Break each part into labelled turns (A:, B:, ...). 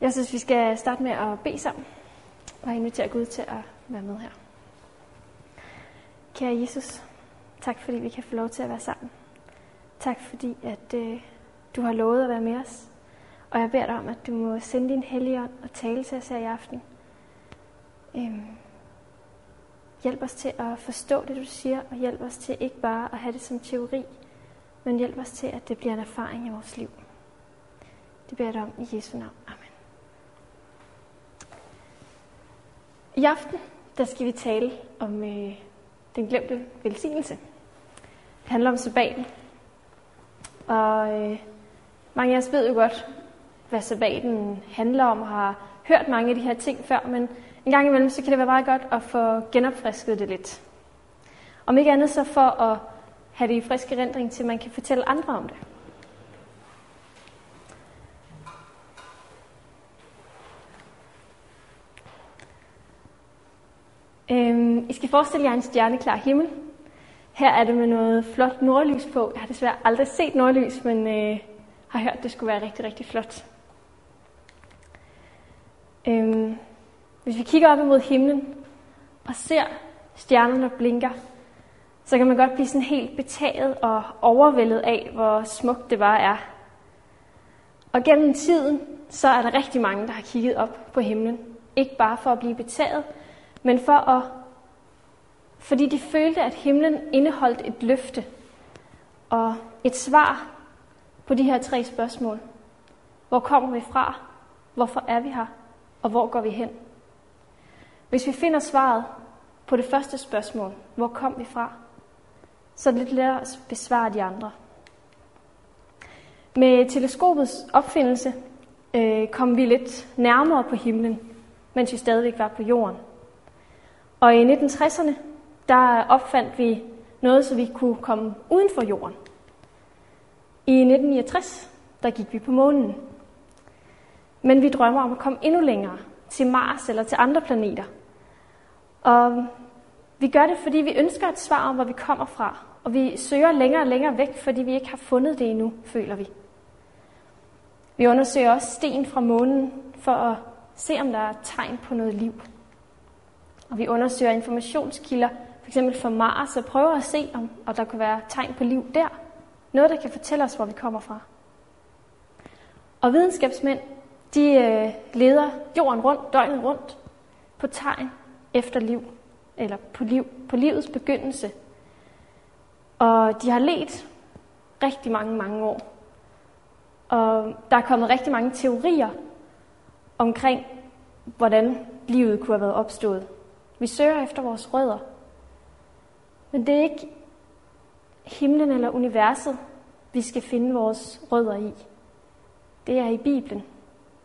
A: Jeg synes, vi skal starte med at bede sammen og invitere Gud til at være med her. Kære Jesus, tak fordi vi kan få lov til at være sammen. Tak fordi, at øh, du har lovet at være med os. Og jeg beder dig om, at du må sende din hellige ånd og tale til os her i aften. Øhm, hjælp os til at forstå det, du siger, og hjælp os til ikke bare at have det som teori, men hjælp os til, at det bliver en erfaring i vores liv. Det beder jeg dig om i Jesu navn. Amen. I aften der skal vi tale om øh, den glemte velsignelse. Det handler om sabbaten. Og øh, mange af os ved jo godt, hvad sabbaten handler om, og har hørt mange af de her ting før, men en gang imellem, så kan det være meget godt at få genopfrisket det lidt. Om ikke andet så for at have det i frisk erindring, til man kan fortælle andre om det. Øhm, I skal forestille jer en stjerneklar himmel. Her er det med noget flot nordlys på. Jeg har desværre aldrig set nordlys, men øh, har hørt, at det skulle være rigtig, rigtig flot. Øhm, hvis vi kigger op imod himlen og ser stjernerne blinker, så kan man godt blive sådan helt betaget og overvældet af, hvor smukt det bare er. Og gennem tiden, så er der rigtig mange, der har kigget op på himlen. Ikke bare for at blive betaget, men for at, fordi de følte, at himlen indeholdt et løfte og et svar på de her tre spørgsmål. Hvor kommer vi fra? Hvorfor er vi her? Og hvor går vi hen? Hvis vi finder svaret på det første spørgsmål, hvor kom vi fra, så er det lidt lettere at besvare de andre. Med teleskopets opfindelse øh, kom vi lidt nærmere på himlen, mens vi stadigvæk var på jorden. Og i 1960'erne, der opfandt vi noget, så vi kunne komme uden for jorden. I 1969, der gik vi på månen. Men vi drømmer om at komme endnu længere, til Mars eller til andre planeter. Og vi gør det, fordi vi ønsker et svar om, hvor vi kommer fra. Og vi søger længere og længere væk, fordi vi ikke har fundet det endnu, føler vi. Vi undersøger også sten fra månen for at se, om der er tegn på noget liv. Og vi undersøger informationskilder, f.eks. fra Mars, og prøver at se, om og der kan være tegn på liv der. Noget, der kan fortælle os, hvor vi kommer fra. Og videnskabsmænd, de øh, leder jorden rundt, døgnet rundt, på tegn efter liv, eller på, liv, på livets begyndelse. Og de har let rigtig mange, mange år. Og der er kommet rigtig mange teorier omkring, hvordan livet kunne have været opstået. Vi søger efter vores rødder. Men det er ikke himlen eller universet, vi skal finde vores rødder i. Det er i Bibelen.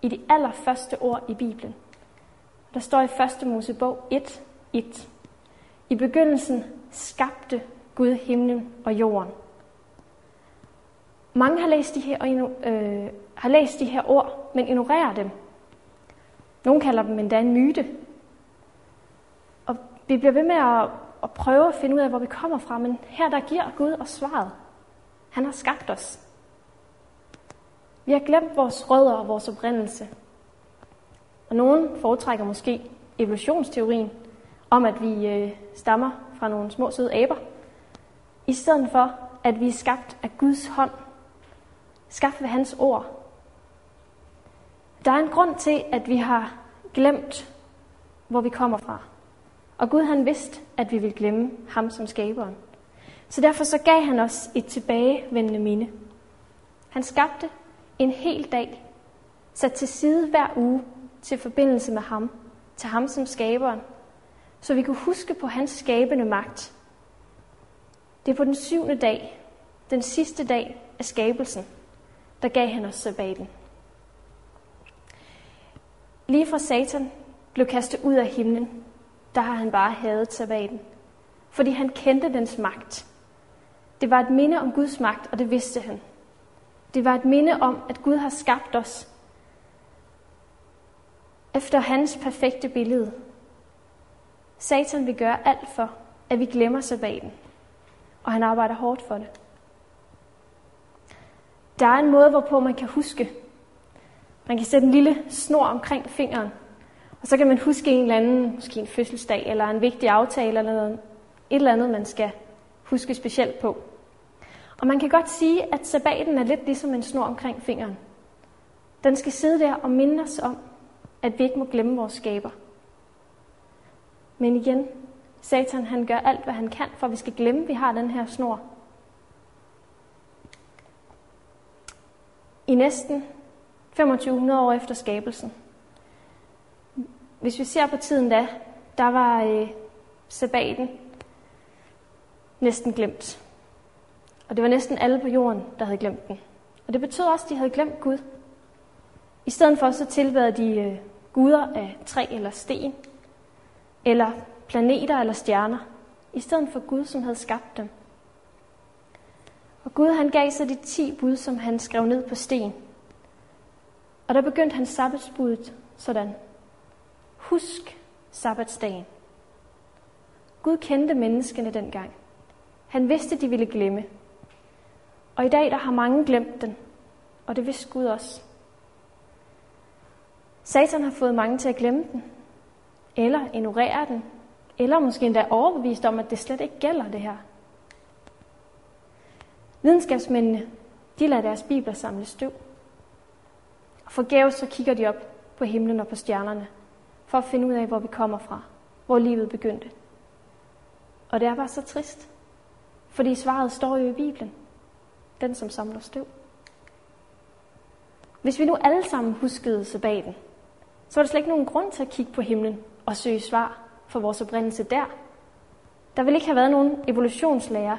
A: I de allerførste ord i Bibelen. Der står i 1. Mosebog 1, 1. I begyndelsen skabte Gud himlen og jorden. Mange har læst de her, øh, har læst de her ord, men ignorerer dem. Nogle kalder dem endda en myte, vi bliver ved med at, at prøve at finde ud af, hvor vi kommer fra, men her der giver Gud os svaret. Han har skabt os. Vi har glemt vores rødder og vores oprindelse. Og nogen foretrækker måske evolutionsteorien om, at vi øh, stammer fra nogle små søde aber, i stedet for, at vi er skabt af Guds hånd, skabt ved hans ord. Der er en grund til, at vi har glemt, hvor vi kommer fra. Og Gud han vidste, at vi ville glemme ham som skaberen. Så derfor så gav han os et tilbagevendende minde. Han skabte en hel dag, sat til side hver uge til forbindelse med ham, til ham som skaberen, så vi kunne huske på hans skabende magt. Det er på den syvende dag, den sidste dag af skabelsen, der gav han os sabbaten. Lige fra Satan blev kastet ud af himlen, der har han bare hadet sabbaten. Fordi han kendte dens magt. Det var et minde om Guds magt, og det vidste han. Det var et minde om, at Gud har skabt os efter hans perfekte billede. Satan vil gøre alt for, at vi glemmer sabbaten, og han arbejder hårdt for det. Der er en måde, hvorpå man kan huske, Man kan sætte en lille snor omkring fingeren, og så kan man huske en eller anden, måske en fødselsdag, eller en vigtig aftale, eller noget, et eller andet, man skal huske specielt på. Og man kan godt sige, at sabbaten er lidt ligesom en snor omkring fingeren. Den skal sidde der og minde os om, at vi ikke må glemme vores skaber. Men igen, Satan han gør alt, hvad han kan, for at vi skal glemme, at vi har den her snor. I næsten 2500 år efter skabelsen. Hvis vi ser på tiden da, der var øh, sabbaten næsten glemt. Og det var næsten alle på jorden, der havde glemt den. Og det betød også, at de havde glemt Gud. I stedet for så tilbad de øh, guder af træ eller sten, eller planeter eller stjerner, i stedet for Gud, som havde skabt dem. Og Gud han gav sig de ti bud, som han skrev ned på sten. Og der begyndte han sabbatsbuddet sådan. Husk sabbatsdagen. Gud kendte menneskene dengang. Han vidste, de ville glemme. Og i dag der har mange glemt den, og det vidste Gud også. Satan har fået mange til at glemme den, eller ignorere den, eller måske endda overbevist om, at det slet ikke gælder det her. Videnskabsmændene, de lader deres bibler samle støv. Og forgæves så kigger de op på himlen og på stjernerne, for at finde ud af, hvor vi kommer fra, hvor livet begyndte. Og det er bare så trist, fordi svaret står jo i Bibelen. Den, som samler støv. Hvis vi nu alle sammen huskede sabbaten, så var der slet ikke nogen grund til at kigge på himlen og søge svar for vores oprindelse der. Der ville ikke have været nogen evolutionslærer.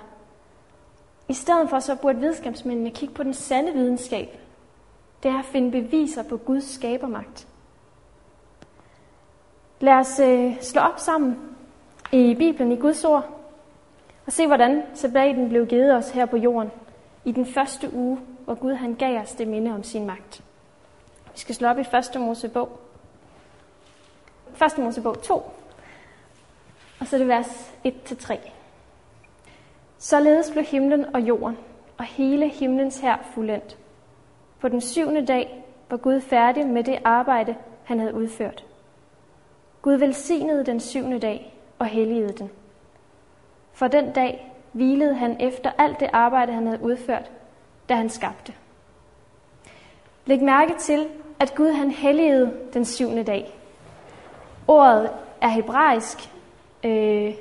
A: I stedet for så burde videnskabsmændene kigge på den sande videnskab. Det er at finde beviser på Guds skabermagt. Lad os øh, slå op sammen i Bibelen, i Guds ord, og se hvordan sabbaten blev givet os her på jorden i den første uge, hvor Gud han gav os det minde om sin magt. Vi skal slå op i 1. Mosebog. 1. Mosebog 2, og så er det vers 1-3. Således blev himlen og jorden og hele himlens her fuldendt. På den syvende dag var Gud færdig med det arbejde, han havde udført. Gud velsignede den syvende dag og helligede den. For den dag hvilede han efter alt det arbejde, han havde udført, da han skabte. Læg mærke til, at Gud han helligede den syvende dag. Ordet er hebraisk. Øh,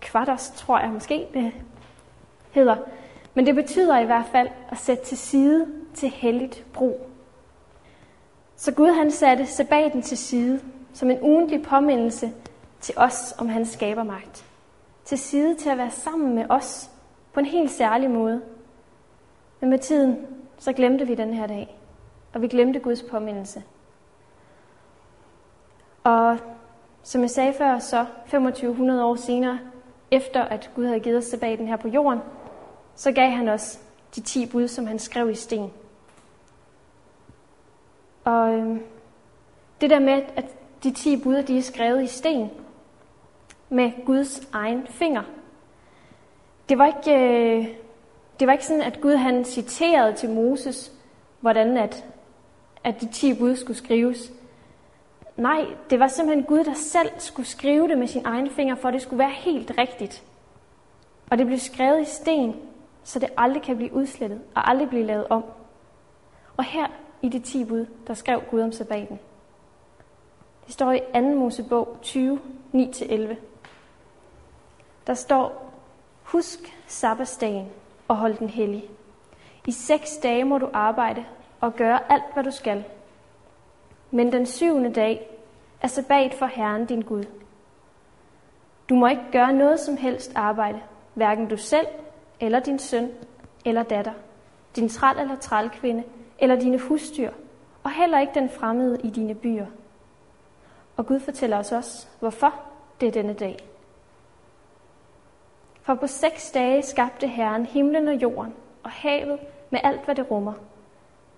A: kvartos, tror jeg måske det hedder. Men det betyder i hvert fald at sætte til side til helligt brug. Så Gud han satte sabbaten til side som en ugentlig påmindelse til os om hans skabermagt. Til side til at være sammen med os på en helt særlig måde. Men med tiden, så glemte vi den her dag. Og vi glemte Guds påmindelse. Og som jeg sagde før, så 2500 år senere, efter at Gud havde givet os sabbaten her på jorden, så gav han os de 10 bud, som han skrev i sten. Og øh, det der med, at de 10 bud, de er skrevet i sten, med Guds egen finger. Det var ikke, øh, det var ikke sådan, at Gud han citerede til Moses, hvordan at, at de 10 bud skulle skrives. Nej, det var simpelthen Gud, der selv skulle skrive det med sin egen finger, for at det skulle være helt rigtigt. Og det blev skrevet i sten, så det aldrig kan blive udslettet og aldrig blive lavet om. Og her i de 10 bud, der skrev Gud om sabbaten. Det står i 2. Mosebog 20, 9-11. Der står, husk sabbatsdagen og hold den hellig. I seks dage må du arbejde og gøre alt, hvad du skal. Men den syvende dag er sabbat for Herren din Gud. Du må ikke gøre noget som helst arbejde, hverken du selv, eller din søn, eller datter, din træl eller trælkvinde, eller dine husdyr, og heller ikke den fremmede i dine byer. Og Gud fortæller os også, hvorfor det er denne dag. For på seks dage skabte Herren himlen og jorden og havet med alt, hvad det rummer.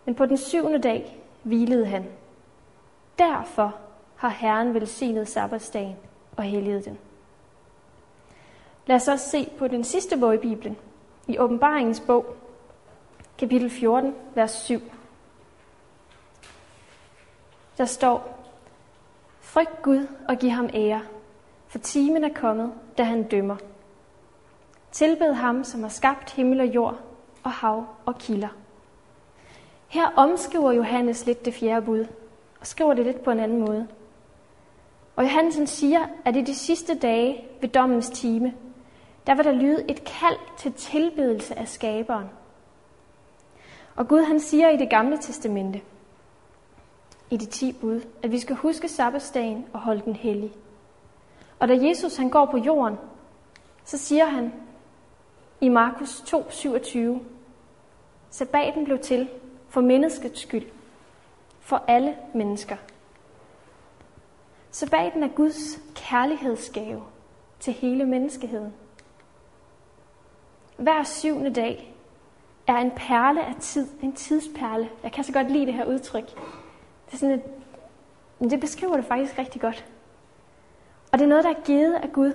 A: Men på den syvende dag hvilede han. Derfor har Herren velsignet sabbatsdagen og helliget den. Lad os også se på den sidste bog i Bibelen, i åbenbaringens bog, kapitel 14, vers 7. der står, Frygt Gud og giv ham ære, for timen er kommet, da han dømmer. Tilbed ham, som har skabt himmel og jord, og hav og kilder. Her omskriver Johannes lidt det fjerde bud, og skriver det lidt på en anden måde. Og Johannes siger, at i de sidste dage ved dommens time, der vil der lyde et kald til tilbedelse af skaberen. Og Gud han siger i det gamle testamente, i de ti bud, at vi skal huske sabbatsdagen og holde den hellig. Og da Jesus han går på jorden, så siger han i Markus 2:27, Sabbaten blev til for menneskets skyld, for alle mennesker. Sabbaten er Guds kærlighedsgave til hele menneskeheden. Hver syvende dag er en perle af tid, en tidsperle. Jeg kan så godt lide det her udtryk. Det, er sådan et, det beskriver det faktisk rigtig godt. Og det er noget, der er givet af Gud.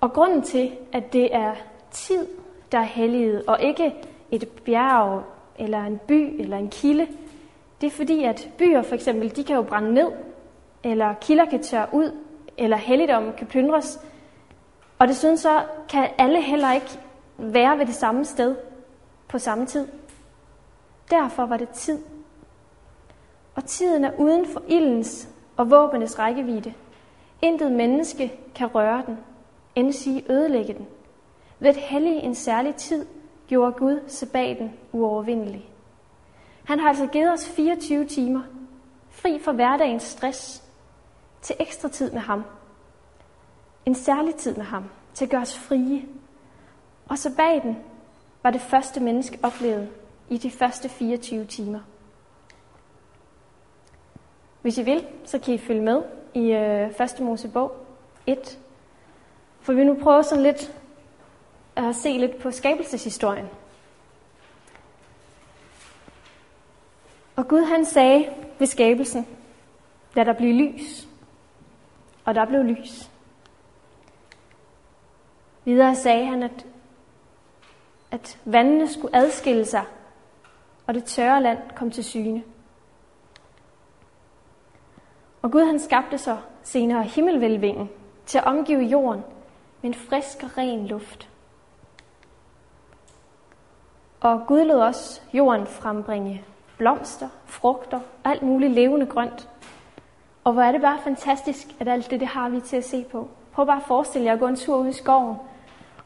A: Og grunden til, at det er tid, der er helliget, og ikke et bjerg, eller en by, eller en kilde, det er fordi, at byer for eksempel, de kan jo brænde ned, eller kilder kan tørre ud, eller helligdommen kan plyndres. Og desuden så kan alle heller ikke være ved det samme sted på samme tid. Derfor var det tid. Og tiden er uden for ildens og våbenes rækkevidde. Intet menneske kan røre den, end sige ødelægge den. Ved at hellige en særlig tid, gjorde Gud sabbaten uovervindelig. Han har altså givet os 24 timer, fri fra hverdagens stress, til ekstra tid med ham. En særlig tid med ham, til at gøre os frie. Og sabbaten var det første menneske oplevet i de første 24 timer. Hvis I vil, så kan I følge med i øh, 1. Mosebog 1. For vi nu prøver sådan lidt at se lidt på skabelseshistorien. Og Gud han sagde ved skabelsen, lad der blive lys. Og der blev lys. Videre sagde han, at, at vandene skulle adskille sig, og det tørre land kom til syne. Og Gud han skabte så senere himmelvælvingen til at omgive jorden med en frisk og ren luft. Og Gud lod også jorden frembringe blomster, frugter og alt muligt levende grønt. Og hvor er det bare fantastisk, at alt det, det har vi til at se på. Prøv bare at forestille jer at gå en tur ud i skoven.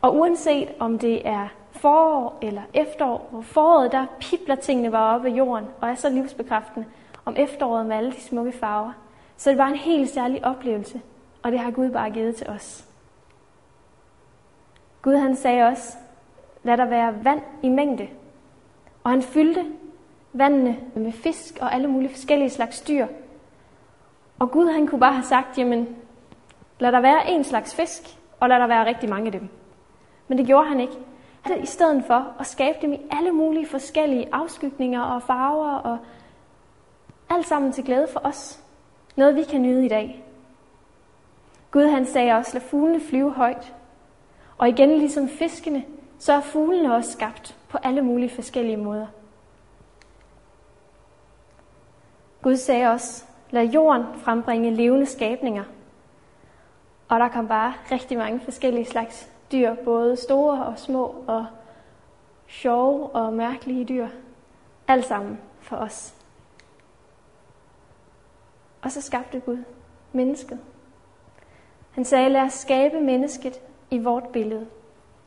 A: Og uanset om det er forår eller efterår, hvor foråret der pipler tingene bare op af jorden og er så livsbekræftende, om efteråret med alle de smukke farver, så det var en helt særlig oplevelse, og det har Gud bare givet til os. Gud han sagde også, lad der være vand i mængde. Og han fyldte vandene med fisk og alle mulige forskellige slags dyr. Og Gud han kunne bare have sagt, jamen lad der være en slags fisk, og lad der være rigtig mange af dem. Men det gjorde han ikke. Han i stedet for at skabe dem i alle mulige forskellige afskygninger og farver og alt sammen til glæde for os. Noget vi kan nyde i dag. Gud han sagde også, lad fuglene flyve højt. Og igen ligesom fiskene, så er fuglene også skabt på alle mulige forskellige måder. Gud sagde også, lad jorden frembringe levende skabninger. Og der kom bare rigtig mange forskellige slags dyr, både store og små og sjove og mærkelige dyr. Alt sammen for os. Og så skabte Gud mennesket. Han sagde, lad os skabe mennesket i vort billede.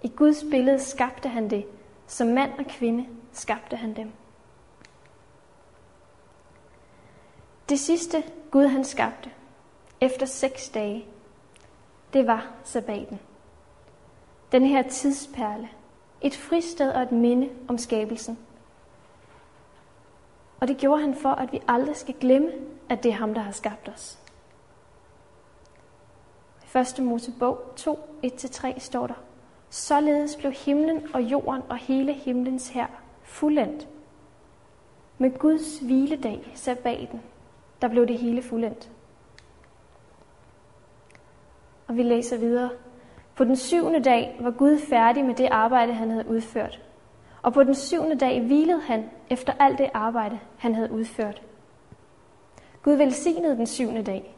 A: I Guds billede skabte han det. Som mand og kvinde skabte han dem. Det sidste Gud han skabte, efter seks dage, det var sabbaten. Den her tidsperle. Et fristed og et minde om skabelsen. Og det gjorde han for, at vi aldrig skal glemme, at det er ham, der har skabt os. I 1. Mosebog 2, 1-3 står der, Således blev himlen og jorden og hele himlens her fuldendt. Med Guds hviledag, sabbaten, der blev det hele fuldendt. Og vi læser videre. På den syvende dag var Gud færdig med det arbejde, han havde udført. Og på den syvende dag hvilede han efter alt det arbejde, han havde udført. Gud velsignede den syvende dag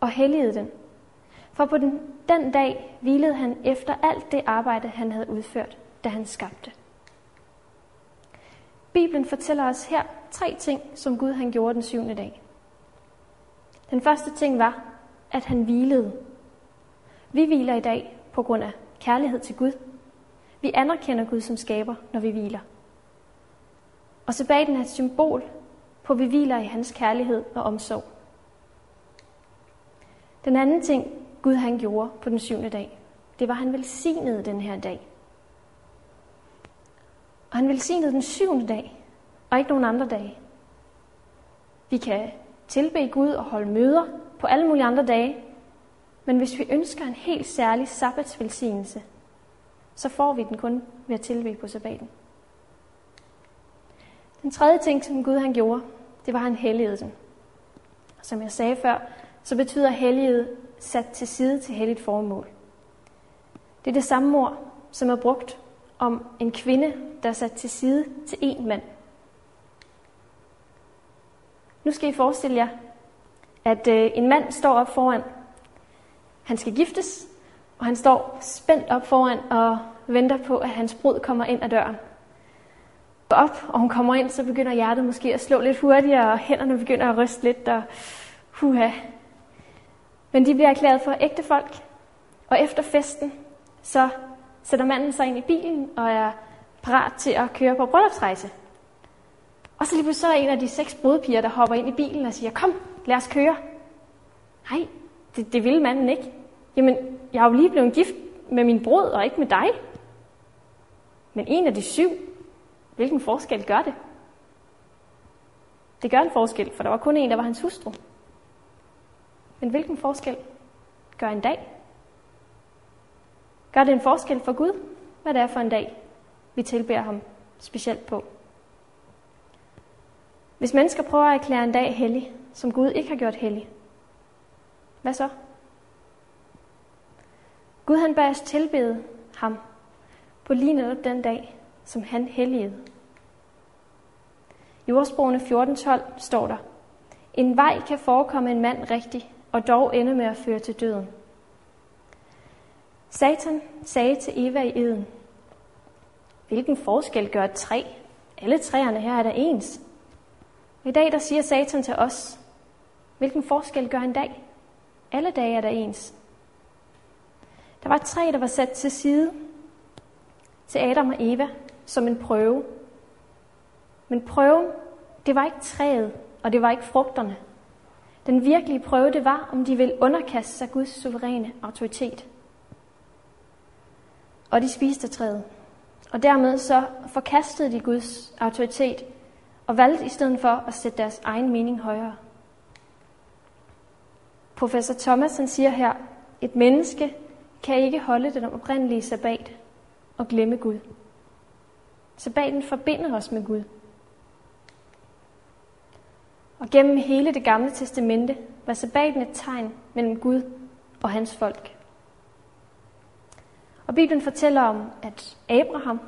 A: og helligede den. For på den, den dag hvilede han efter alt det arbejde, han havde udført, da han skabte. Bibelen fortæller os her tre ting, som Gud han gjorde den syvende dag. Den første ting var, at han hvilede. Vi hviler i dag på grund af kærlighed til Gud. Vi anerkender Gud som skaber, når vi hviler. Og sabbaten er et symbol på, vi hviler i hans kærlighed og omsorg. Den anden ting, Gud han gjorde på den syvende dag, det var, at han velsignede den her dag. Og han velsignede den syvende dag, og ikke nogen andre dage. Vi kan tilbe Gud og holde møder på alle mulige andre dage, men hvis vi ønsker en helt særlig sabbatsvelsignelse, så får vi den kun ved at tilbe på sabbaten. Den tredje ting, som Gud han gjorde, det var, at han helligede den. Som jeg sagde før, så betyder helliget sat til side til helligt formål. Det er det samme ord, som er brugt om en kvinde, der er sat til side til en mand. Nu skal I forestille jer, at øh, en mand står op foran. Han skal giftes, og han står spændt op foran og venter på, at hans brud kommer ind ad døren. Op, og hun kommer ind, så begynder hjertet måske at slå lidt hurtigere, og hænderne begynder at ryste lidt, og huha. Men de bliver erklæret for ægte folk, og efter festen, så sætter manden sig ind i bilen og er parat til at køre på bryllupsrejse. Og så lige pludselig så er en af de seks brudpiger, der hopper ind i bilen og siger, kom, lad os køre. Nej, det, det vil manden ikke. Jamen, jeg har jo lige blevet gift med min brud og ikke med dig. Men en af de syv, hvilken forskel gør det? Det gør en forskel, for der var kun en, der var hans hustru. Men hvilken forskel gør en dag? Gør det en forskel for Gud, hvad det er for en dag, vi tilbeder ham specielt på? Hvis mennesker prøver at erklære en dag hellig, som Gud ikke har gjort hellig, hvad så? Gud han bærer os tilbede ham på lige netop den dag, som han helligede. I ordsprogene 14.12 står der, En vej kan forekomme en mand rigtig, og dog ende med at føre til døden. Satan sagde til Eva i eden, Hvilken forskel gør et træ? Alle træerne her er der ens. I dag der siger Satan til os, hvilken forskel gør en dag? Alle dage er der ens. Der var et træ, der var sat til side til Adam og Eva som en prøve. Men prøven, det var ikke træet, og det var ikke frugterne. Den virkelige prøve, det var, om de ville underkaste sig Guds suveræne autoritet. Og de spiste træet. Og dermed så forkastede de Guds autoritet og valgte i stedet for at sætte deres egen mening højere. Professor Thomas han siger her, et menneske kan ikke holde den oprindelige sabbat og glemme Gud. Sabbaten forbinder os med Gud. Og gennem hele det gamle testamente var sabbaten et tegn mellem Gud og hans folk. Og Bibelen fortæller om, at Abraham,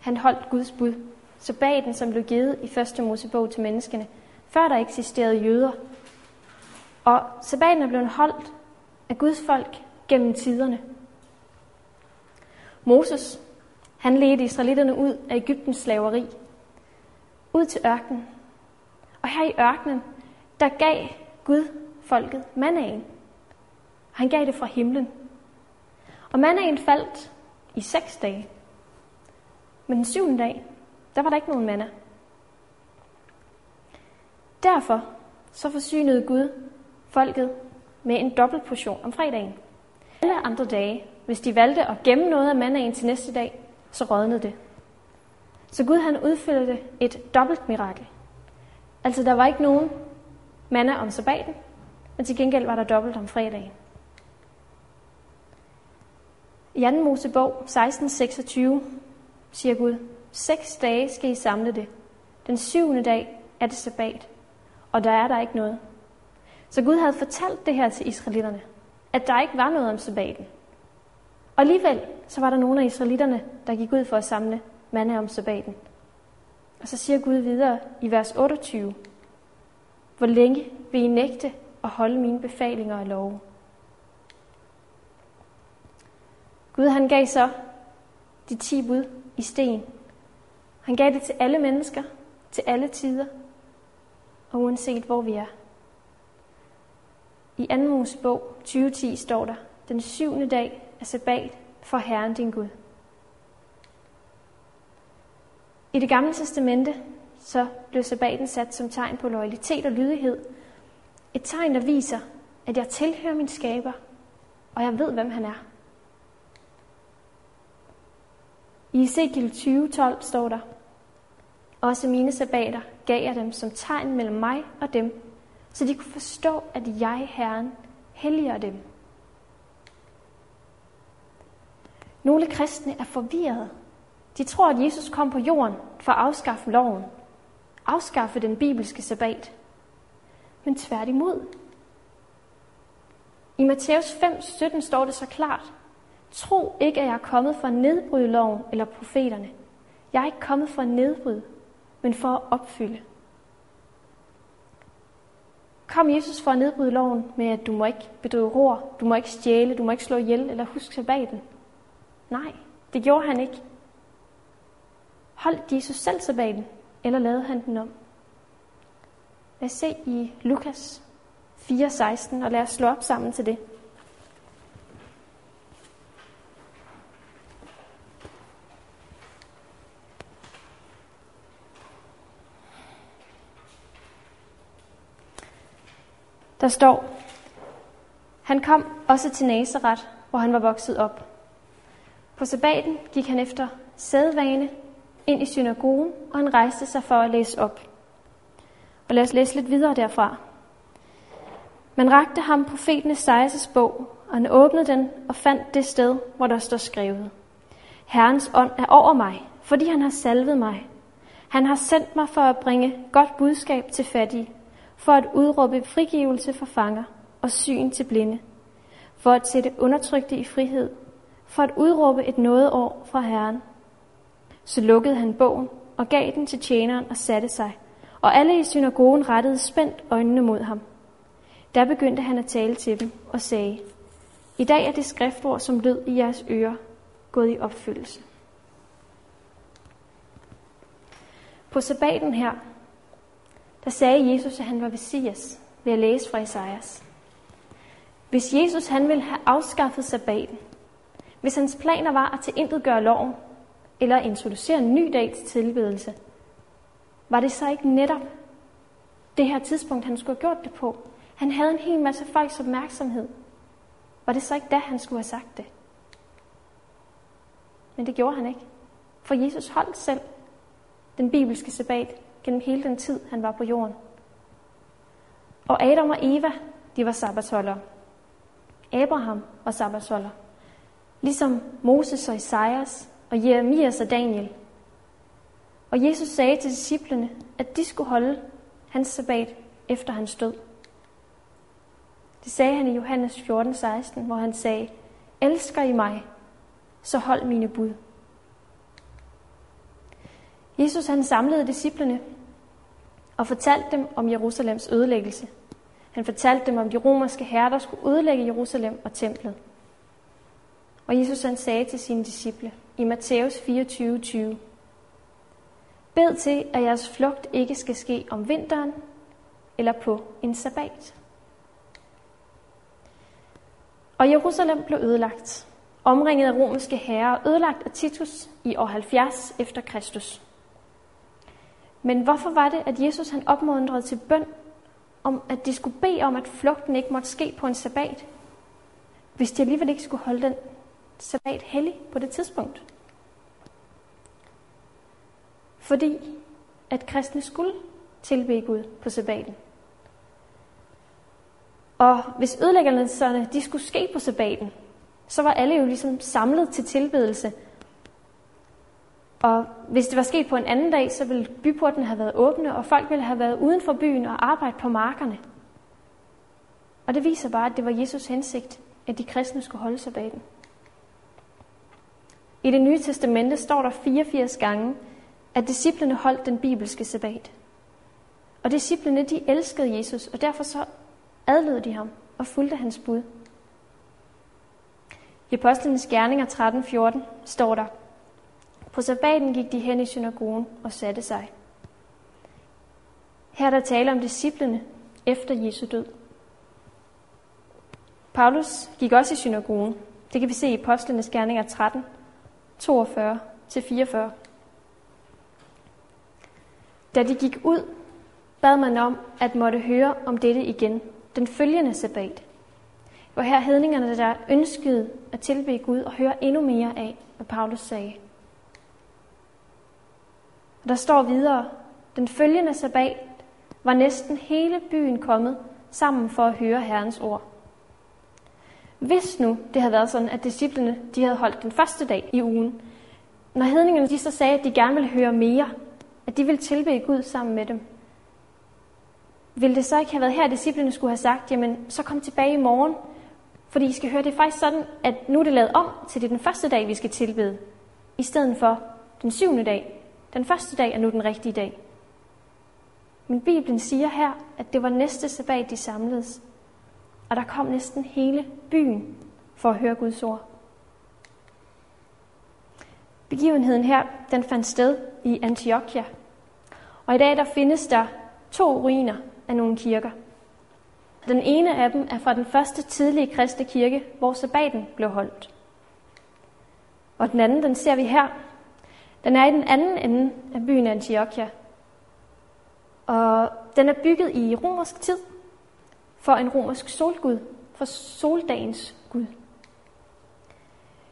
A: han holdt Guds bud. Sabbaten, som blev givet i første Mosebog til menneskene, før der eksisterede jøder. Og sabbaten er blevet holdt af Guds folk gennem tiderne. Moses, han ledte israelitterne ud af Ægyptens slaveri, ud til ørkenen. Og her i ørkenen, der gav Gud folket mannaen. Han gav det fra himlen. Og mannaen faldt i seks dage. Men den syvende dag, der var der ikke nogen manna. Derfor så forsynede Gud folket med en dobbelt portion om fredagen. Alle andre dage, hvis de valgte at gemme noget af mannaen til næste dag, så rådnede det. Så Gud han udfyldte et dobbelt mirakel. Altså der var ikke nogen manna om sabbaten, men til gengæld var der dobbelt om fredagen. I 2. Mosebog 16:26 siger Gud, seks dage skal I samle det. Den syvende dag er det sabbat, og der er der ikke noget. Så Gud havde fortalt det her til israelitterne, at der ikke var noget om sabbaten. Og alligevel så var der nogle af israelitterne, der gik ud for at samle manna om sabbaten. Og så siger Gud videre i vers 28, Hvor længe vil I nægte at holde mine befalinger og love. Gud han gav så de ti bud i sten. Han gav det til alle mennesker, til alle tider, og uanset hvor vi er. I 2. Mosebog 2010 står der, den syvende dag af sabbat for Herren din Gud. I det gamle testamente så blev sabbaten sat som tegn på loyalitet og lydighed. Et tegn, der viser, at jeg tilhører min skaber, og jeg ved, hvem han er. I Ezekiel 20:12 står der, Også mine sabbater gav jeg dem som tegn mellem mig og dem, så de kunne forstå, at jeg, Herren, helliger dem. Nogle kristne er forvirrede. De tror, at Jesus kom på jorden for at afskaffe loven, afskaffe den bibelske sabbat. Men tværtimod. I Matthæus 5:17 står det så klart, Tro ikke, at jeg er kommet for at nedbryde loven eller profeterne. Jeg er ikke kommet for at nedbryde, men for at opfylde. Kom Jesus for at nedbryde loven med, at du må ikke bedrive ror, du må ikke stjæle, du må ikke slå ihjel eller huske sabbaten? Nej, det gjorde han ikke. Holdt Jesus selv sabbaten, eller lavede han den om? Lad os se i Lukas 4:16, og lad os slå op sammen til det. Der står, han kom også til Nazareth, hvor han var vokset op. På sabbaten gik han efter sædvane ind i synagogen, og han rejste sig for at læse op. Og lad os læse lidt videre derfra. Man rakte ham profeten Esajas bog, og han åbnede den og fandt det sted, hvor der står skrevet. Herrens ånd er over mig, fordi han har salvet mig. Han har sendt mig for at bringe godt budskab til fattige, for at udråbe frigivelse for fanger og syn til blinde, for at sætte undertrykte i frihed, for at udråbe et nådeår fra Herren. Så lukkede han bogen og gav den til tjeneren og satte sig, og alle i synagogen rettede spændt øjnene mod ham. Der begyndte han at tale til dem og sagde, I dag er det skriftord, som lød i jeres ører, gået i opfyldelse. På sabbaten her, der sagde Jesus, at han var Messias ved at læse fra Esajas. Hvis Jesus han ville have afskaffet sabbaten, hvis hans planer var at tilintetgøre loven, eller introducere en ny dag til tilbedelse, var det så ikke netop det her tidspunkt, han skulle have gjort det på? Han havde en hel masse folks opmærksomhed. Var det så ikke da, han skulle have sagt det? Men det gjorde han ikke. For Jesus holdt selv den bibelske sabbat gennem hele den tid, han var på jorden. Og Adam og Eva, de var sabbatholdere. Abraham var sabbatholder. Ligesom Moses og Isaias og Jeremias og Daniel. Og Jesus sagde til disciplene, at de skulle holde hans sabbat efter hans død. Det sagde han i Johannes 14:16, hvor han sagde, Elsker I mig, så hold mine bud. Jesus han samlede disciplene og fortalte dem om Jerusalems ødelæggelse. Han fortalte dem om de romerske herrer, der skulle ødelægge Jerusalem og templet. Og Jesus han sagde til sine disciple i Matthæus 24:20, 20, Bed til, at jeres flugt ikke skal ske om vinteren eller på en sabbat. Og Jerusalem blev ødelagt, omringet af romerske herrer, ødelagt af Titus i år 70 efter Kristus. Men hvorfor var det, at Jesus han opmuntrede til bøn, om at de skulle bede om, at flugten ikke måtte ske på en sabbat, hvis de alligevel ikke skulle holde den sabbat hellig på det tidspunkt? Fordi at kristne skulle tilbede Gud på sabbaten. Og hvis ødelæggelserne de skulle ske på sabbaten, så var alle jo ligesom samlet til tilbedelse – og hvis det var sket på en anden dag, så ville byporten have været åbne, og folk ville have været uden for byen og arbejde på markerne. Og det viser bare, at det var Jesus hensigt, at de kristne skulle holde sabbaten. I det nye testamente står der 84 gange, at disciplene holdt den bibelske sabbat. Og disciplene, de elskede Jesus, og derfor så adlød de ham og fulgte hans bud. I Apostlenes Gerninger 13.14 står der, På sabbaten gik de hen i synagogen og satte sig. Her er der tale om disciplene efter Jesu død. Paulus gik også i synagogen. Det kan vi se i Apostlenes Gerninger 13, 42-44. Da de gik ud, bad man om at måtte høre om dette igen den følgende sabbat, hvor her hedningerne der ønskede at tilbe Gud og høre endnu mere af, hvad Paulus sagde. Og der står videre, den følgende sabbat var næsten hele byen kommet sammen for at høre Herrens ord. Hvis nu det havde været sådan, at disciplene de havde holdt den første dag i ugen, når hedningerne de så sagde, at de gerne ville høre mere, at de ville tilbede Gud sammen med dem, ville det så ikke have været her, at disciplene skulle have sagt, jamen så kom tilbage i morgen, fordi I skal høre, det er faktisk sådan, at nu er det lavet om til det den første dag, vi skal tilbede, i stedet for den syvende dag. Den første dag er nu den rigtige dag. Men Bibelen siger her, at det var næste sabbat, de samledes. Og der kom næsten hele byen for at høre Guds ord. Begivenheden her, den fandt sted i Antiochia. Og i dag der findes der to ruiner af nogle kirker. Den ene af dem er fra den første tidlige kristne kirke, hvor sabbaten blev holdt. Og den anden, den ser vi her. Den er i den anden ende af byen Antiochia. Og den er bygget i romersk tid for en romersk solgud, for soldagens gud.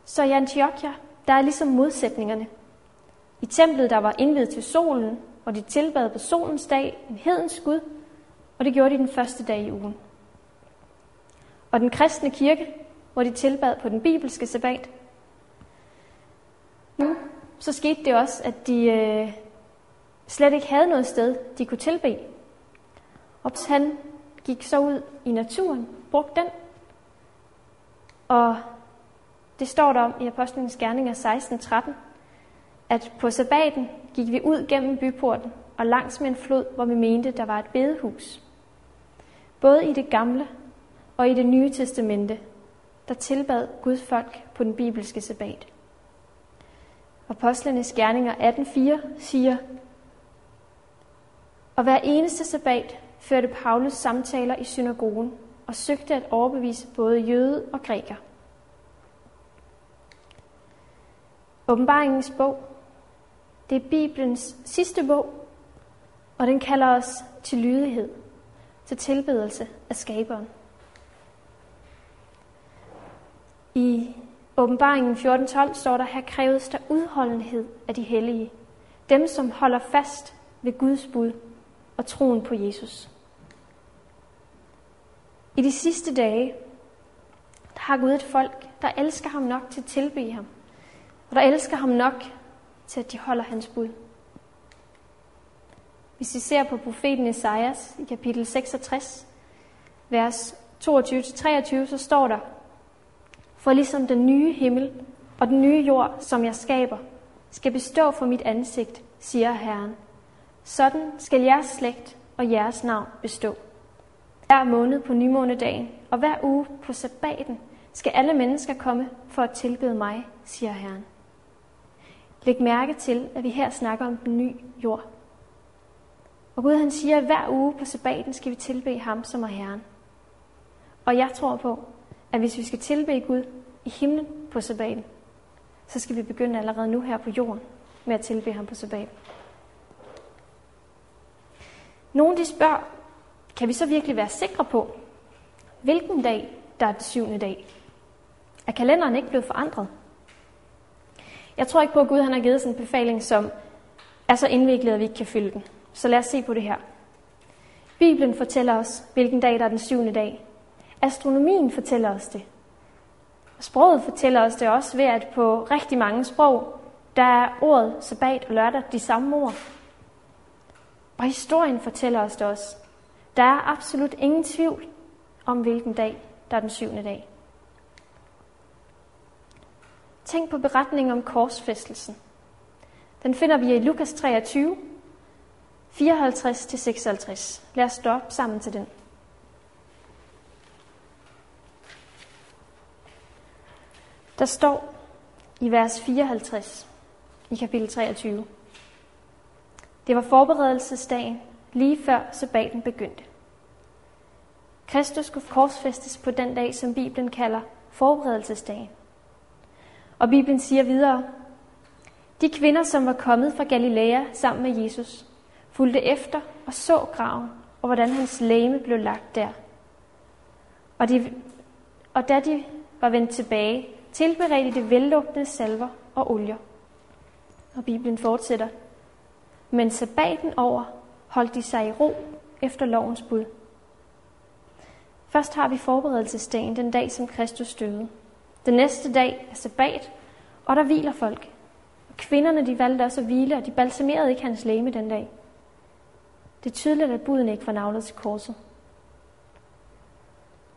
A: Så i Antiochia, der er ligesom modsætningerne. I templet, der var indvidet til solen, og de tilbad på solens dag en hedens gud, og det gjorde de den første dag i ugen. Og den kristne kirke, hvor de tilbad på den bibelske sabbat. Nu så skete det også, at de øh, slet ikke havde noget sted, de kunne tilbe. Og han gik så ud i naturen, brugte den. Og det står der om i Apostlenes Gerninger 16.13, at på sabbaten gik vi ud gennem byporten og langs med en flod, hvor vi mente, der var et bedehus. Både i det gamle og i det nye testamente, der tilbad Guds folk på den bibelske sabbat. Apostlenes gerninger 18.4 siger, og hver eneste sabbat førte Paulus samtaler i synagogen og søgte at overbevise både jøde og græker. Åbenbaringens bog, det er Bibelens sidste bog, og den kalder os til lydighed til tilbedelse af skaberen. I åbenbaringen 14.12 står der, her kræves der udholdenhed af de hellige, dem som holder fast ved Guds bud og troen på Jesus. I de sidste dage, der har Gud et folk, der elsker ham nok til at tilbe ham, og der elsker ham nok til, at de holder hans bud. Hvis vi ser på profeten Esajas i kapitel 66, vers 22-23, så står der, For ligesom den nye himmel og den nye jord, som jeg skaber, skal bestå for mit ansigt, siger Herren. Sådan skal jeres slægt og jeres navn bestå. Hver måned på nymånedagen og hver uge på sabbaten skal alle mennesker komme for at tilbede mig, siger Herren. Læg mærke til, at vi her snakker om den nye jord. Og Gud han siger, at hver uge på sabbaten skal vi tilbe ham, som er Herren. Og jeg tror på, at hvis vi skal tilbe Gud i himlen på sabbaten, så skal vi begynde allerede nu her på jorden med at tilbe ham på sabbaten. Nogle de spørger, kan vi så virkelig være sikre på, hvilken dag, der er den syvende dag? Er kalenderen ikke blevet forandret? Jeg tror ikke på, at Gud han har givet sådan en befaling, som er så indviklet, at vi ikke kan følge den. Så lad os se på det her. Bibelen fortæller os, hvilken dag der er den syvende dag. Astronomien fortæller os det. Sproget fortæller os det også ved, at på rigtig mange sprog, der er ordet sabbat og lørdag de samme ord. Og historien fortæller os det også. Der er absolut ingen tvivl om, hvilken dag der er den syvende dag. Tænk på beretningen om korsfæstelsen. Den finder vi i Lukas 23, 54-56. Lad os stå op sammen til den. Der står i vers 54 i kapitel 23. Det var forberedelsesdagen, lige før sabbaten begyndte. Kristus skulle korsfæstes på den dag, som Bibelen kalder forberedelsesdagen. Og Bibelen siger videre, de kvinder, som var kommet fra Galilea sammen med Jesus, fulgte efter og så graven, og hvordan hans læme blev lagt der. Og, de, og da de var vendt tilbage, tilberedte de vellugtende salver og olier. Og Bibelen fortsætter. Men sabbaten over holdt de sig i ro efter lovens bud. Først har vi forberedelsesdagen, den dag, som Kristus døde. Den næste dag er sabbat, og der hviler folk. Og kvinderne de valgte også at hvile, og de balsamerede ikke hans læme den dag. Det er tydeligt, at buden ikke var navnet til korset.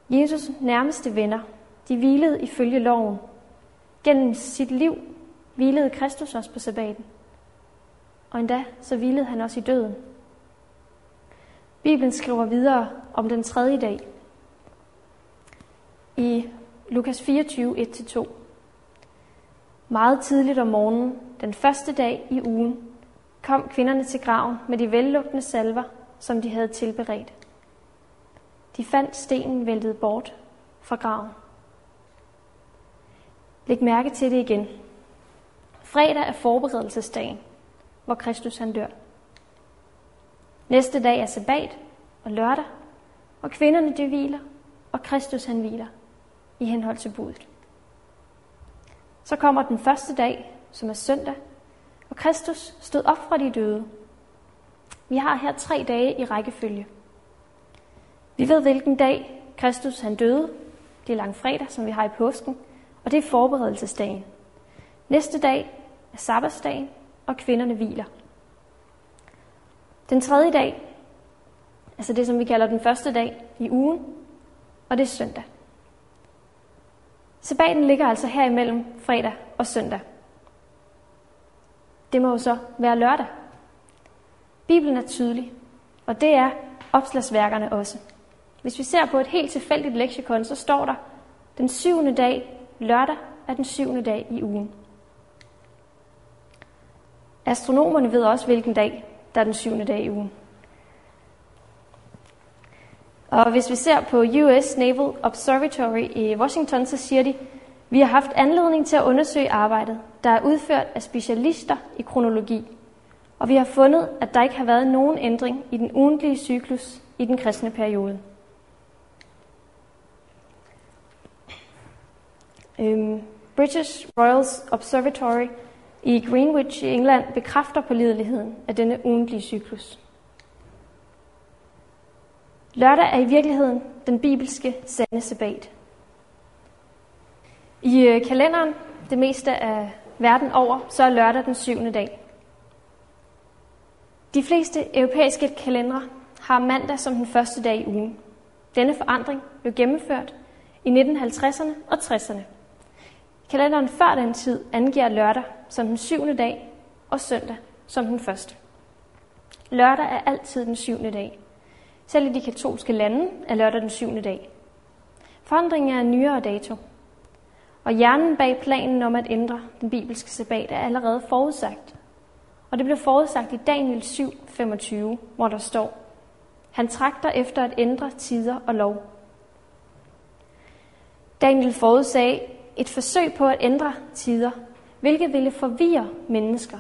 A: Jesus nærmeste venner, de hvilede ifølge loven. Gennem sit liv hvilede Kristus også på sabbaten. Og endda så hvilede han også i døden. Bibelen skriver videre om den tredje dag. I Lukas 24, 1-2. Meget tidligt om morgenen, den første dag i ugen, kom kvinderne til graven med de vellugtende salver, som de havde tilberedt. De fandt stenen væltet bort fra graven. Læg mærke til det igen. Fredag er forberedelsesdagen, hvor Kristus han dør. Næste dag er sabbat og lørdag, og kvinderne de hviler, og Kristus han hviler i henhold til budet. Så kommer den første dag, som er søndag, og Kristus stod op fra de døde. Vi har her tre dage i rækkefølge. Vi ved, hvilken dag Kristus han døde. Det er langfredag, som vi har i påsken, og det er forberedelsesdagen. Næste dag er sabbatsdagen, og kvinderne hviler. Den tredje dag, altså det som vi kalder den første dag i ugen, og det er søndag. Sabbaten ligger altså her imellem fredag og søndag. Det må jo så være lørdag. Bibelen er tydelig, og det er opslagsværkerne også. Hvis vi ser på et helt tilfældigt leksikon, så står der, den syvende dag, lørdag, er den syvende dag i ugen. Astronomerne ved også, hvilken dag, der er den syvende dag i ugen. Og hvis vi ser på US Naval Observatory i Washington, så siger de, vi har haft anledning til at undersøge arbejdet, der er udført af specialister i kronologi, og vi har fundet, at der ikke har været nogen ændring i den ugentlige cyklus i den kristne periode. Øhm, British Royal Observatory i Greenwich i England bekræfter pålideligheden af denne ugentlige cyklus. Lørdag er i virkeligheden den bibelske sande sabbat. I øh, kalenderen, det meste af verden over, så er lørdag den syvende dag. De fleste europæiske kalendere har mandag som den første dag i ugen. Denne forandring blev gennemført i 1950'erne og 60'erne. Kalenderen før den tid angiver lørdag som den syvende dag og søndag som den første. Lørdag er altid den syvende dag. Selv i de katolske lande er lørdag den syvende dag. Forandringen er en nyere dato, og hjernen bag planen om at ændre den bibelske sabbat er allerede forudsagt. Og det blev forudsagt i Daniel 7:25, hvor der står, Han trakter efter at ændre tider og lov. Daniel forudsagde et forsøg på at ændre tider, hvilket ville forvirre mennesker.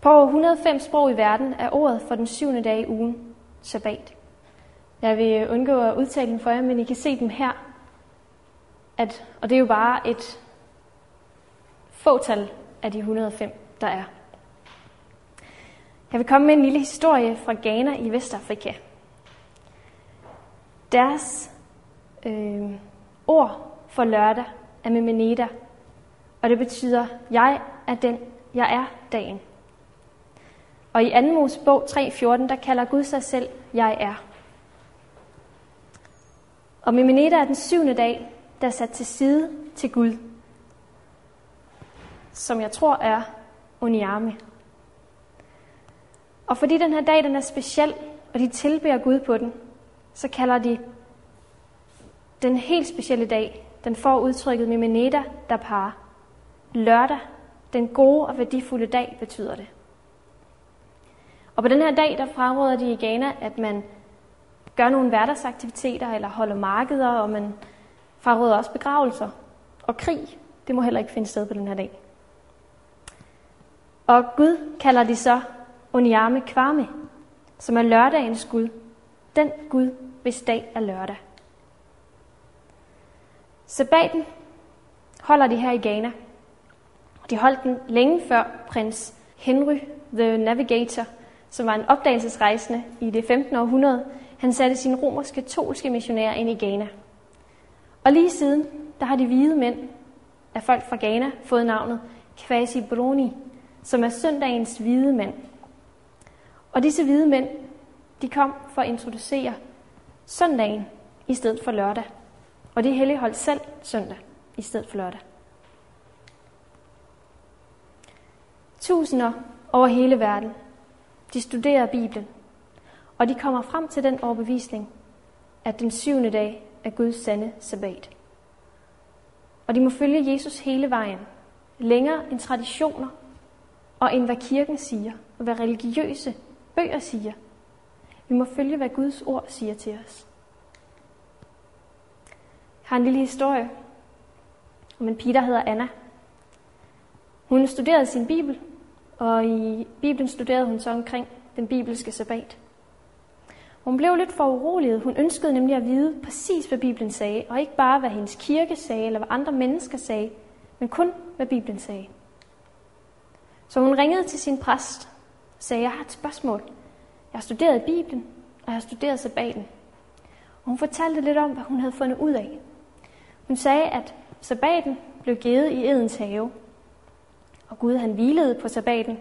A: På over 105 sprog i verden er ordet for den syvende dag i ugen sabbat. Jeg vil undgå at udtale dem for jer, men I kan se dem her. At, og det er jo bare et fåtal af de 105, der er. Jeg vil komme med en lille historie fra Ghana i Vestafrika. Deres øh, ord for lørdag er Memeneda, og det betyder, jeg er den, jeg er dagen. Og i 2. Mosebog 3.14, der kalder Gud sig selv, jeg er. Og Memeneda er den syvende dag, der er sat til side til Gud, som jeg tror er Oniame. Og fordi den her dag den er speciel, og de tilbeder Gud på den, så kalder de den helt specielle dag, den får udtrykket Mimeneda der par. Lørdag, den gode og værdifulde dag, betyder det. Og på den her dag, der fraråder de i Ghana, at man gør nogle hverdagsaktiviteter eller holder markeder, og man fraråder også begravelser. Og krig, det må heller ikke finde sted på den her dag. Og Gud kalder de så Onyame Kwame, som er lørdagens Gud. Den Gud, hvis dag er lørdag. Sabbaten holder de her i Ghana. De holdt den længe før prins Henry the Navigator, som var en opdagelsesrejsende i det 15. århundrede, han satte sine romersk-katolske missionærer ind i Ghana. Og lige siden, der har de hvide mænd af folk fra Ghana fået navnet Kwasi Bruni, som er søndagens hvide mænd. Og disse hvide mænd, de kom for at introducere søndagen i stedet for lørdag. Og de helligholdt selv søndag i stedet for lørdag. Tusinder over hele verden, de studerer Bibelen, og de kommer frem til den overbevisning, at den syvende dag er Guds sande sabbat. Og de må følge Jesus hele vejen, længere end traditioner og end hvad kirken siger, og hvad religiøse bøger siger. Vi må følge, hvad Guds ord siger til os. Har en lille historie om en pige, der hedder Anna. Hun studerede sin bibel, og i Bibelen studerede hun så omkring den bibelske sabbat. Hun blev lidt for uroliget. Hun ønskede nemlig at vide præcis, hvad Bibelen sagde, og ikke bare, hvad hendes kirke sagde, eller hvad andre mennesker sagde, men kun, hvad Bibelen sagde. Så hun ringede til sin præst og sagde, jeg har et spørgsmål. Jeg har studeret Bibelen, og jeg har studeret sabbaten. Og hun fortalte lidt om, hvad hun havde fundet ud af. Hun sagde, at sabbaten blev givet i Edens have, og Gud han hvilede på sabbaten,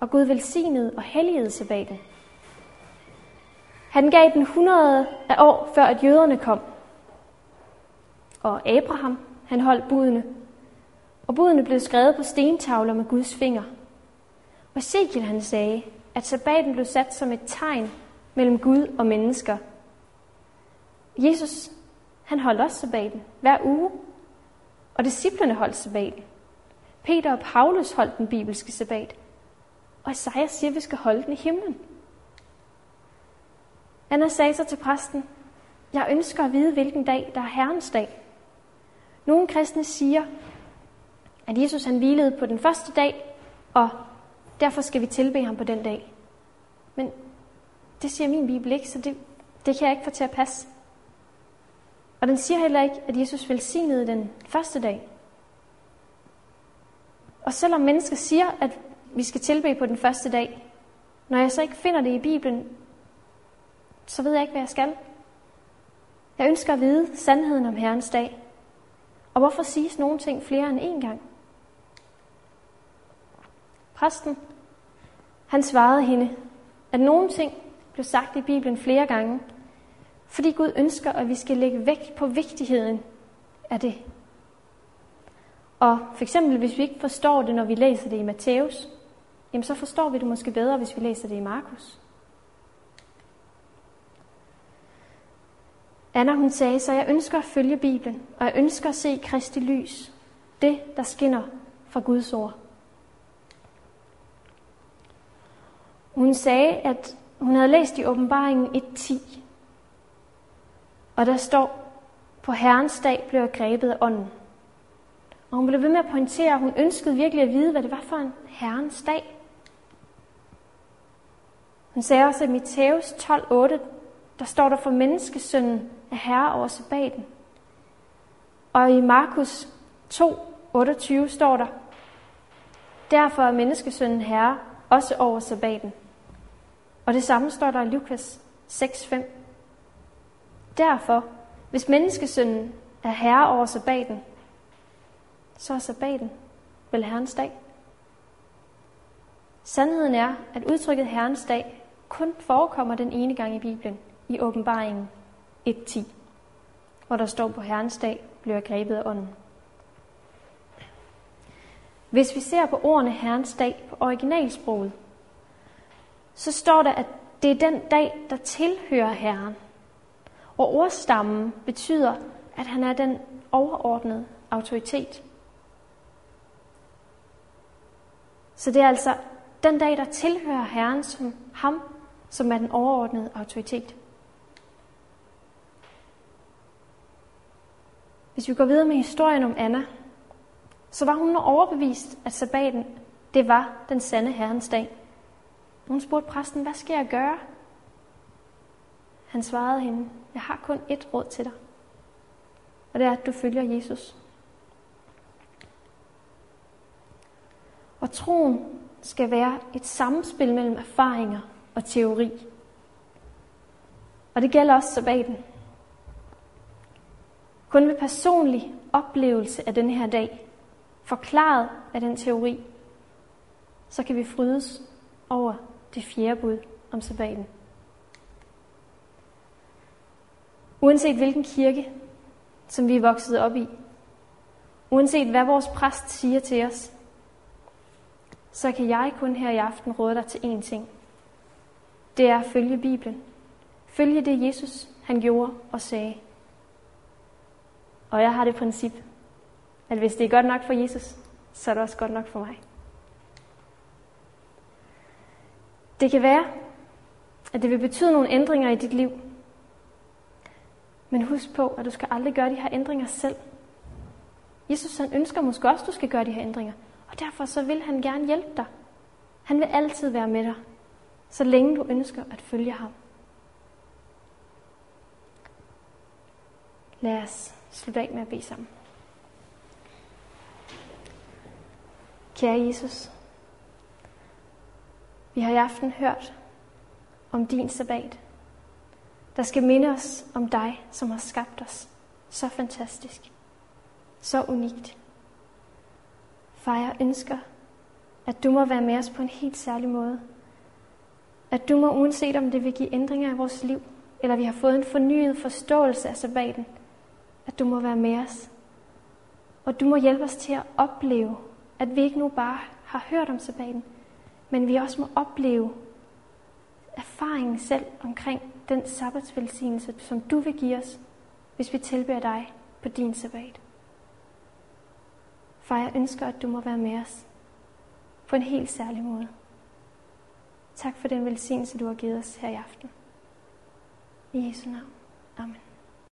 A: og Gud velsignede og helligede sabbaten. Han gav den hundrede af år, før at jøderne kom. Og Abraham, han holdt budene. Og budene blev skrevet på stentavler med Guds finger. Og Ezekiel han sagde, at sabbaten blev sat som et tegn mellem Gud og mennesker. Jesus, han holdt også sabbaten hver uge, og disciplerne holdt sabbaten. Peter og Paulus holdt den bibelske sabbat, og Isaiah siger, at vi skal holde den i himlen. Anna sagde så til præsten, jeg ønsker at vide, hvilken dag, der er Herrens dag. Nogle kristne siger, at Jesus han hvilede på den første dag, og derfor skal vi tilbe ham på den dag. Men det siger min bibel ikke, så det, det kan jeg ikke få til at passe. Og den siger heller ikke, at Jesus velsignede den første dag. Og selvom mennesker siger, at vi skal tilbe på den første dag, når jeg så ikke finder det i Bibelen, så ved jeg ikke, hvad jeg skal. Jeg ønsker at vide sandheden om Herrens dag. Og hvorfor siges nogle ting flere end én gang? Præsten, han svarede hende, at nogle ting blev sagt i Bibelen flere gange, fordi Gud ønsker, at vi skal lægge vægt på vigtigheden af det. Og for eksempel, hvis vi ikke forstår det, når vi læser det i Matthæus, jamen så forstår vi det måske bedre, hvis vi læser det i Markus. Anna hun sagde, så jeg ønsker at følge Bibelen, og jeg ønsker at se Kristi lys, det der skinner fra Guds ord. Hun sagde, at hun havde læst i åbenbaringen 1.10, og der står, på Herrens dag blev jeg grebet af ånden. Og hun blev ved med at pointere, at hun ønskede virkelig at vide, hvad det var for en Herrens dag. Hun sagde også, at i Matthæus 12.8, der står der for menneskesønnen er herre over sabbaten. Og i Markus 2.28 står der, Derfor er menneskesønnen herre også over sabbaten. Og det samme står der i Lukas 6.5. Derfor, hvis menneskesønnen er herre over sabbaten, så er sabbaten vel Herrens dag. Sandheden er, at udtrykket Herrens dag kun forekommer den ene gang i Bibelen, i åbenbaringen 1.10, hvor der står på Herrens dag, bliver grebet af ånden. Hvis vi ser på ordene Herrens dag på originalsproget, så står der, at det er den dag, der tilhører Herren. Og ordstammen betyder, at han er den overordnede autoritet. Så det er altså den dag, der tilhører Herren som ham, som er den overordnede autoritet. Hvis vi går videre med historien om Anna, så var hun overbevist, at sabbaten, det var den sande Herrens dag. Hun spurgte præsten, hvad skal jeg gøre? Han svarede hende, jeg har kun ét råd til dig. Og det er, at du følger Jesus. Og troen skal være et samspil mellem erfaringer og teori. Og det gælder også sabbaten. Kun ved personlig oplevelse af den her dag, forklaret af den teori, så kan vi frydes over det fjerde bud om sabbaten. Uanset hvilken kirke, som vi er vokset op i, uanset hvad vores præst siger til os, så kan jeg kun her i aften råde dig til én ting. Det er at følge Bibelen. Følge det, Jesus han gjorde og sagde. Og jeg har det princip, at hvis det er godt nok for Jesus, så er det også godt nok for mig. Det kan være, at det vil betyde nogle ændringer i dit liv. Men husk på, at du skal aldrig gøre de her ændringer selv. Jesus han ønsker måske også, at du skal gøre de her ændringer. Og derfor så vil han gerne hjælpe dig. Han vil altid være med dig, så længe du ønsker at følge ham. Lad os slutte af med at bede sammen. Kære Jesus, vi har i aften hørt om din sabbat, der skal minde os om dig, som har skabt os så fantastisk, så unikt. Far, jeg ønsker, at du må være med os på en helt særlig måde. At du må, uanset om det vil give ændringer i vores liv, eller vi har fået en fornyet forståelse af sabbaten, at du må være med os. Og du må hjælpe os til at opleve, at vi ikke nu bare har hørt om sabbaten, men vi også må opleve erfaringen selv omkring den sabbatsvelsignelse, som du vil give os, hvis vi tilbeder dig på din sabbat. Far, jeg ønsker, at du må være med os på en helt særlig måde. Tak for den velsignelse, du har givet os her i aften. I Jesu navn. Amen.